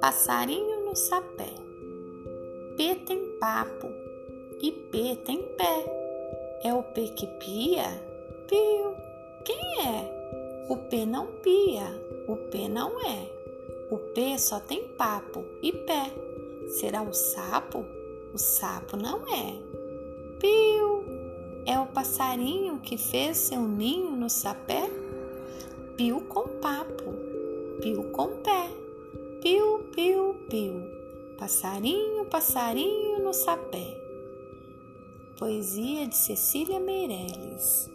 Passarinho no sapé. P tem papo e P tem pé. É o P que pia? Pio. Quem é? O P não pia, o P não é. O P só tem papo e pé. Será o sapo? O sapo não é. É o passarinho que fez seu ninho no sapé? Pio com papo, pio com pé. Piu, piu, piu, passarinho, passarinho no sapé. Poesia de Cecília Meirelles.